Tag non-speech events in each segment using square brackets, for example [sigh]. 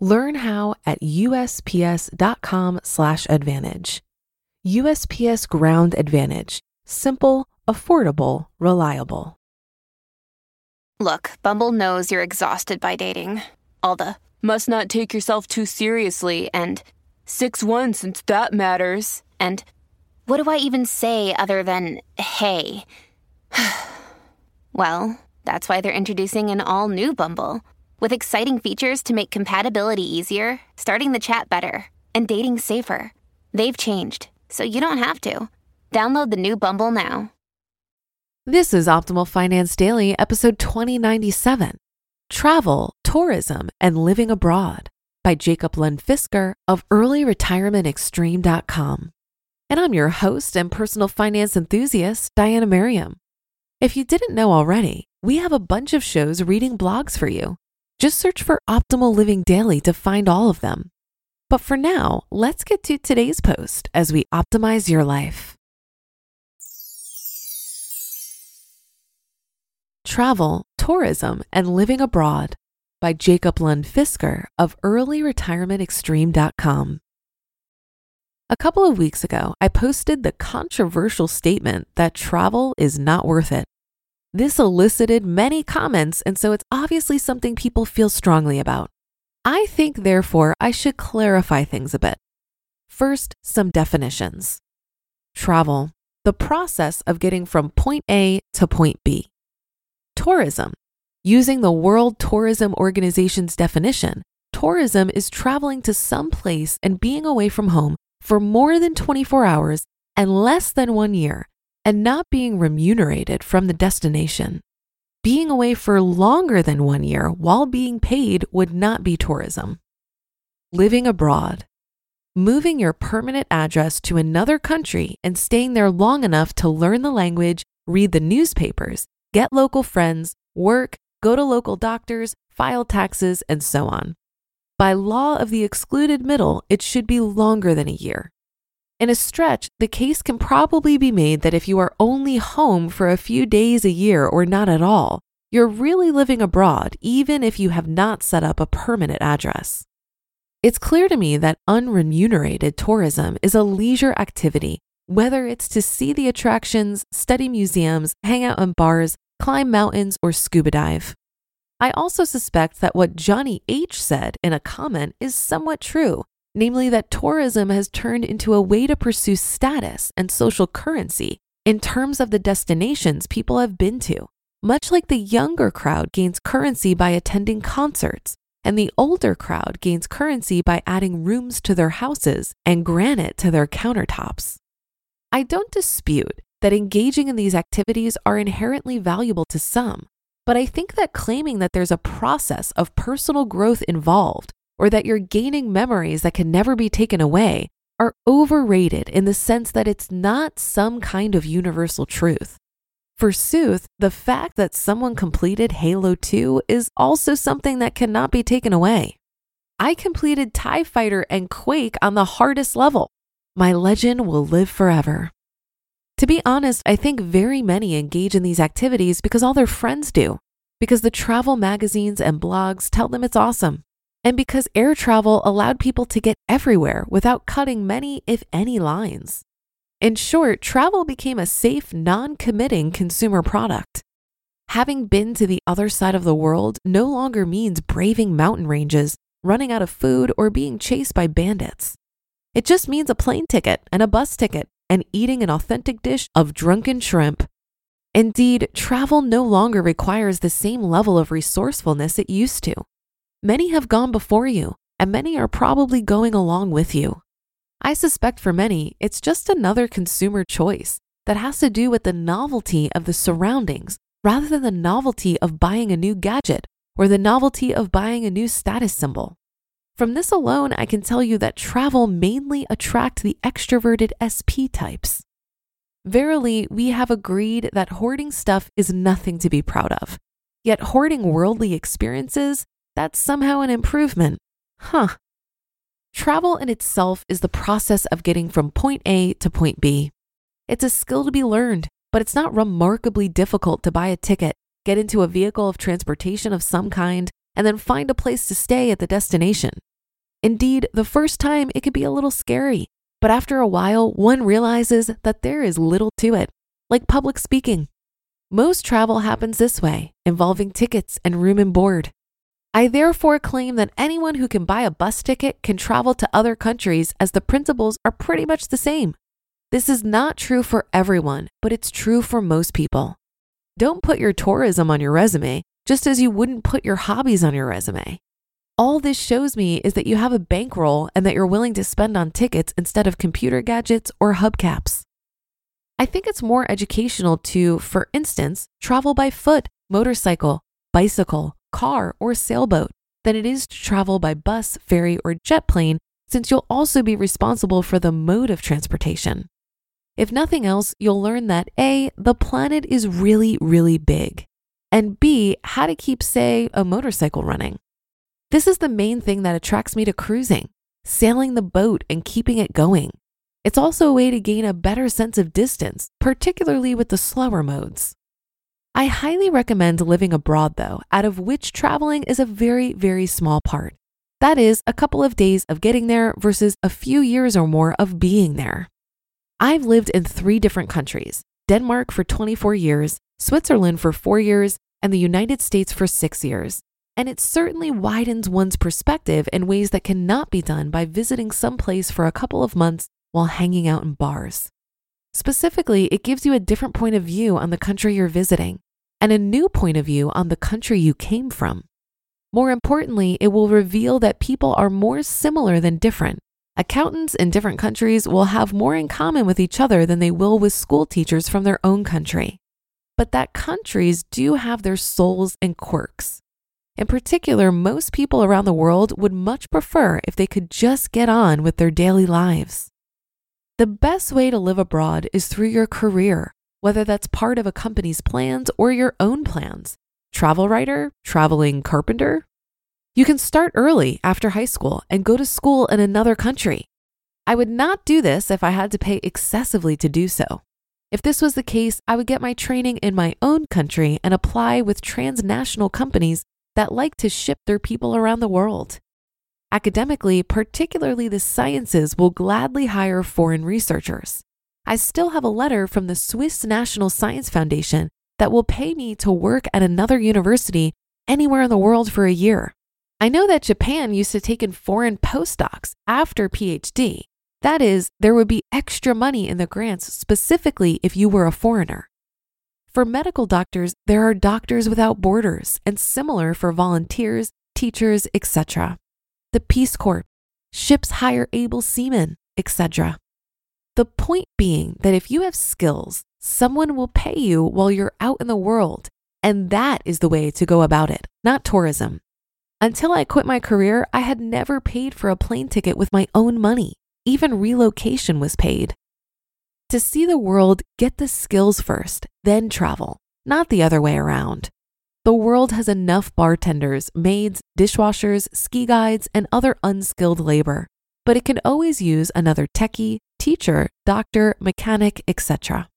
Learn how at usps.com/advantage. USPS Ground Advantage: simple, affordable, reliable. Look, Bumble knows you're exhausted by dating. All the must not take yourself too seriously and 6-1 since that matters. And what do I even say other than hey? [sighs] well, that's why they're introducing an all new Bumble with exciting features to make compatibility easier, starting the chat better, and dating safer. They've changed, so you don't have to. Download the new Bumble now. This is Optimal Finance Daily, episode 2097 Travel, Tourism, and Living Abroad by Jacob Lund Fisker of earlyretirementextreme.com. And I'm your host and personal finance enthusiast, Diana Merriam. If you didn't know already, we have a bunch of shows reading blogs for you. Just search for Optimal Living Daily to find all of them. But for now, let's get to today's post as we optimize your life. Travel, Tourism, and Living Abroad by Jacob Lund Fisker of earlyretirementextreme.com. A couple of weeks ago, I posted the controversial statement that travel is not worth it. This elicited many comments, and so it's obviously something people feel strongly about. I think, therefore, I should clarify things a bit. First, some definitions. Travel, the process of getting from point A to point B. Tourism, using the World Tourism Organization's definition, tourism is traveling to some place and being away from home for more than 24 hours and less than one year and not being remunerated from the destination. Being away for longer than one year while being paid would not be tourism. Living abroad. Moving your permanent address to another country and staying there long enough to learn the language, read the newspapers, get local friends, work, go to local doctors, file taxes, and so on. By law of the excluded middle, it should be longer than a year. In a stretch, the case can probably be made that if you are only home for a few days a year or not at all, you're really living abroad, even if you have not set up a permanent address. It's clear to me that unremunerated tourism is a leisure activity, whether it's to see the attractions, study museums, hang out in bars, climb mountains, or scuba dive. I also suspect that what Johnny H said in a comment is somewhat true, namely that tourism has turned into a way to pursue status and social currency in terms of the destinations people have been to, much like the younger crowd gains currency by attending concerts, and the older crowd gains currency by adding rooms to their houses and granite to their countertops. I don't dispute that engaging in these activities are inherently valuable to some, but I think that claiming that there's a process of personal growth involved or that you're gaining memories that can never be taken away are overrated in the sense that it's not some kind of universal truth. Forsooth, the fact that someone completed Halo 2 is also something that cannot be taken away. I completed TIE Fighter and Quake on the hardest level. My legend will live forever. To be honest, I think very many engage in these activities because all their friends do, because the travel magazines and blogs tell them it's awesome, and because air travel allowed people to get everywhere without cutting many, if any, lines. In short, travel became a safe, non committing consumer product. Having been to the other side of the world no longer means braving mountain ranges, running out of food, or being chased by bandits. It just means a plane ticket and a bus ticket and eating an authentic dish of drunken shrimp. Indeed, travel no longer requires the same level of resourcefulness it used to. Many have gone before you, and many are probably going along with you. I suspect for many, it's just another consumer choice that has to do with the novelty of the surroundings rather than the novelty of buying a new gadget or the novelty of buying a new status symbol. From this alone, I can tell you that travel mainly attracts the extroverted SP types. Verily, we have agreed that hoarding stuff is nothing to be proud of. Yet hoarding worldly experiences, that's somehow an improvement. Huh. Travel in itself is the process of getting from point A to point B. It's a skill to be learned, but it's not remarkably difficult to buy a ticket, get into a vehicle of transportation of some kind, and then find a place to stay at the destination. Indeed, the first time it could be a little scary, but after a while, one realizes that there is little to it, like public speaking. Most travel happens this way, involving tickets and room and board. I therefore claim that anyone who can buy a bus ticket can travel to other countries as the principles are pretty much the same. This is not true for everyone, but it's true for most people. Don't put your tourism on your resume, just as you wouldn't put your hobbies on your resume. All this shows me is that you have a bankroll and that you're willing to spend on tickets instead of computer gadgets or hubcaps. I think it's more educational to, for instance, travel by foot, motorcycle, bicycle, car, or sailboat than it is to travel by bus, ferry, or jet plane, since you'll also be responsible for the mode of transportation. If nothing else, you'll learn that A, the planet is really, really big, and B, how to keep, say, a motorcycle running. This is the main thing that attracts me to cruising, sailing the boat and keeping it going. It's also a way to gain a better sense of distance, particularly with the slower modes. I highly recommend living abroad, though, out of which traveling is a very, very small part. That is, a couple of days of getting there versus a few years or more of being there. I've lived in three different countries Denmark for 24 years, Switzerland for four years, and the United States for six years and it certainly widens one's perspective in ways that cannot be done by visiting some place for a couple of months while hanging out in bars. Specifically, it gives you a different point of view on the country you're visiting and a new point of view on the country you came from. More importantly, it will reveal that people are more similar than different. Accountants in different countries will have more in common with each other than they will with school teachers from their own country. But that countries do have their souls and quirks. In particular, most people around the world would much prefer if they could just get on with their daily lives. The best way to live abroad is through your career, whether that's part of a company's plans or your own plans. Travel writer, traveling carpenter. You can start early after high school and go to school in another country. I would not do this if I had to pay excessively to do so. If this was the case, I would get my training in my own country and apply with transnational companies that like to ship their people around the world. Academically, particularly the sciences, will gladly hire foreign researchers. I still have a letter from the Swiss National Science Foundation that will pay me to work at another university anywhere in the world for a year. I know that Japan used to take in foreign postdocs after PhD. That is, there would be extra money in the grants specifically if you were a foreigner. For medical doctors, there are Doctors Without Borders and similar for volunteers, teachers, etc. The Peace Corps, ships hire able seamen, etc. The point being that if you have skills, someone will pay you while you're out in the world, and that is the way to go about it, not tourism. Until I quit my career, I had never paid for a plane ticket with my own money. Even relocation was paid. To see the world, get the skills first, then travel, not the other way around. The world has enough bartenders, maids, dishwashers, ski guides, and other unskilled labor, but it can always use another techie, teacher, doctor, mechanic, etc.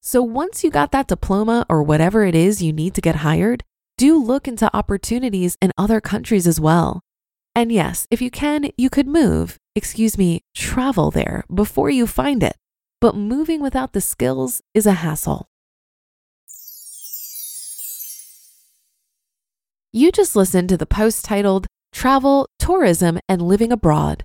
So once you got that diploma or whatever it is you need to get hired, do look into opportunities in other countries as well. And yes, if you can, you could move, excuse me, travel there before you find it but moving without the skills is a hassle. You just listened to the post titled Travel, Tourism, and Living Abroad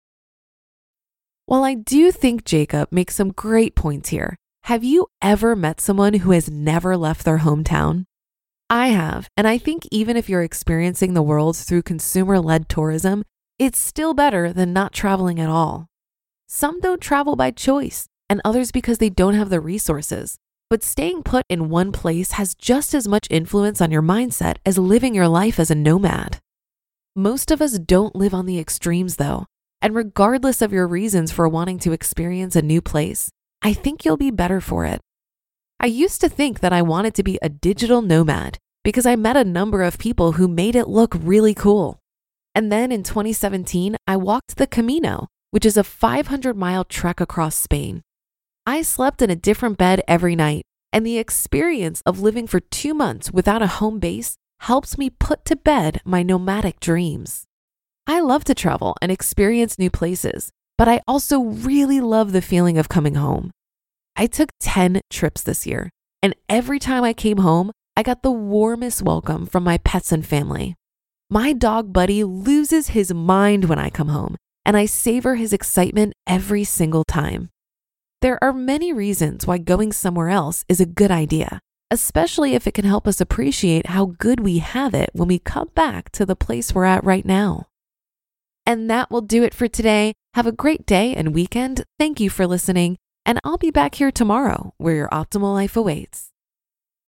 While I do think Jacob makes some great points here, have you ever met someone who has never left their hometown? I have, and I think even if you're experiencing the world through consumer-led tourism, it's still better than not traveling at all. Some don't travel by choice and others because they don't have the resources. But staying put in one place has just as much influence on your mindset as living your life as a nomad. Most of us don't live on the extremes, though. And regardless of your reasons for wanting to experience a new place, I think you'll be better for it. I used to think that I wanted to be a digital nomad because I met a number of people who made it look really cool. And then in 2017, I walked the Camino, which is a 500 mile trek across Spain. I slept in a different bed every night, and the experience of living for two months without a home base helps me put to bed my nomadic dreams. I love to travel and experience new places, but I also really love the feeling of coming home. I took 10 trips this year, and every time I came home, I got the warmest welcome from my pets and family. My dog Buddy loses his mind when I come home, and I savor his excitement every single time. There are many reasons why going somewhere else is a good idea, especially if it can help us appreciate how good we have it when we come back to the place we're at right now. And that will do it for today. Have a great day and weekend. Thank you for listening, and I'll be back here tomorrow where your optimal life awaits.